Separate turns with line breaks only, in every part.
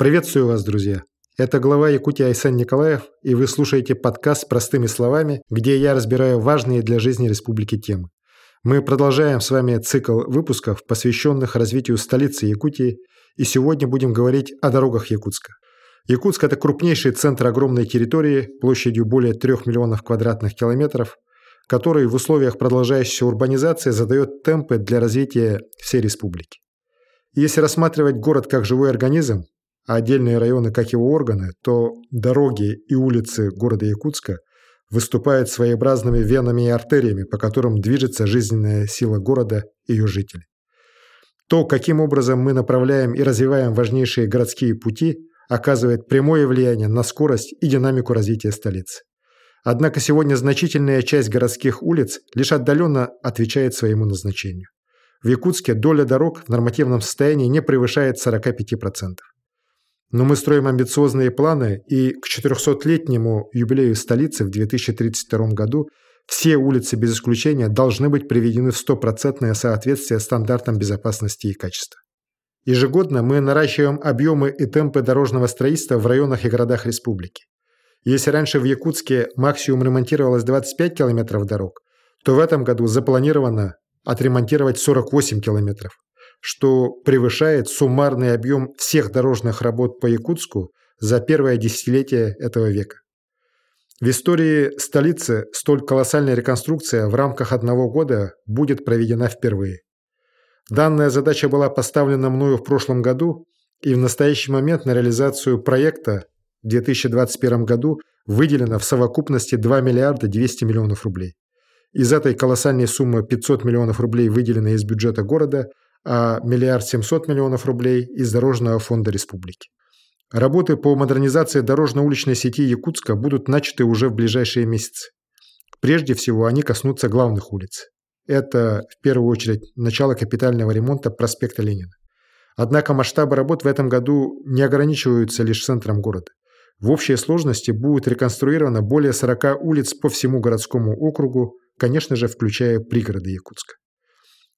Приветствую вас, друзья! Это глава Якутии Айсен Николаев, и вы слушаете подкаст «Простыми словами», где я разбираю важные для жизни республики темы. Мы продолжаем с вами цикл выпусков, посвященных развитию столицы Якутии, и сегодня будем говорить о дорогах Якутска. Якутск – это крупнейший центр огромной территории площадью более 3 миллионов квадратных километров, который в условиях продолжающейся урбанизации задает темпы для развития всей республики. Если рассматривать город как живой организм, а отдельные районы как его органы, то дороги и улицы города Якутска выступают своеобразными венами и артериями, по которым движется жизненная сила города и ее жителей. То, каким образом мы направляем и развиваем важнейшие городские пути, оказывает прямое влияние на скорость и динамику развития столицы. Однако сегодня значительная часть городских улиц лишь отдаленно отвечает своему назначению. В Якутске доля дорог в нормативном состоянии не превышает 45%. Но мы строим амбициозные планы, и к 400-летнему юбилею столицы в 2032 году все улицы без исключения должны быть приведены в стопроцентное соответствие стандартам безопасности и качества. Ежегодно мы наращиваем объемы и темпы дорожного строительства в районах и городах республики. Если раньше в Якутске максимум ремонтировалось 25 километров дорог, то в этом году запланировано отремонтировать 48 километров что превышает суммарный объем всех дорожных работ по Якутску за первое десятилетие этого века. В истории столицы столь колоссальная реконструкция в рамках одного года будет проведена впервые. Данная задача была поставлена мною в прошлом году, и в настоящий момент на реализацию проекта в 2021 году выделено в совокупности 2 миллиарда 200 миллионов рублей. Из этой колоссальной суммы 500 миллионов рублей выделено из бюджета города, миллиард семьсот миллионов рублей из Дорожного фонда республики. Работы по модернизации дорожно-уличной сети Якутска будут начаты уже в ближайшие месяцы. Прежде всего, они коснутся главных улиц. Это, в первую очередь, начало капитального ремонта проспекта Ленина. Однако масштабы работ в этом году не ограничиваются лишь центром города. В общей сложности будет реконструировано более 40 улиц по всему городскому округу, конечно же, включая пригороды Якутска.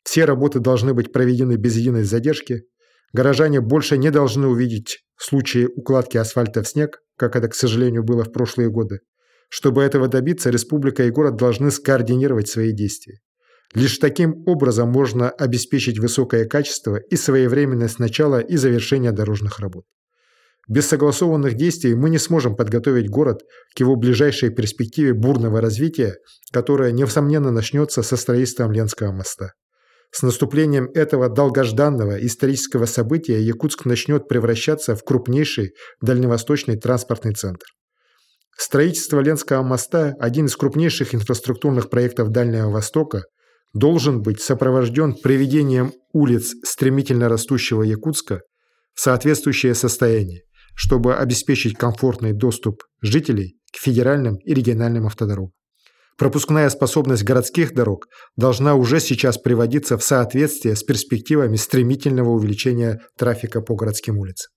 Все работы должны быть проведены без единой задержки. Горожане больше не должны увидеть случаи укладки асфальта в снег, как это, к сожалению, было в прошлые годы. Чтобы этого добиться, республика и город должны скоординировать свои действия. Лишь таким образом можно обеспечить высокое качество и своевременность начала и завершения дорожных работ. Без согласованных действий мы не сможем подготовить город к его ближайшей перспективе бурного развития, которое, несомненно, начнется со строительством Ленского моста. С наступлением этого долгожданного исторического события Якутск начнет превращаться в крупнейший дальневосточный транспортный центр. Строительство Ленского моста, один из крупнейших инфраструктурных проектов Дальнего Востока, должен быть сопровожден приведением улиц стремительно растущего Якутска в соответствующее состояние, чтобы обеспечить комфортный доступ жителей к федеральным и региональным автодорогам. Пропускная способность городских дорог должна уже сейчас приводиться в соответствие с перспективами стремительного увеличения трафика по городским улицам.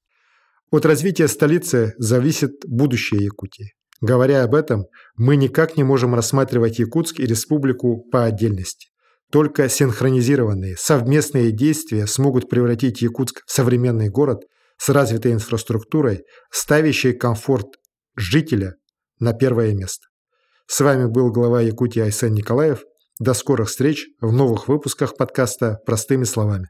От развития столицы зависит будущее Якутии. Говоря об этом, мы никак не можем рассматривать Якутск и республику по отдельности. Только синхронизированные, совместные действия смогут превратить Якутск в современный город с развитой инфраструктурой, ставящий комфорт жителя на первое место. С вами был глава Якутии Айсен Николаев. До скорых встреч в новых выпусках подкаста «Простыми словами».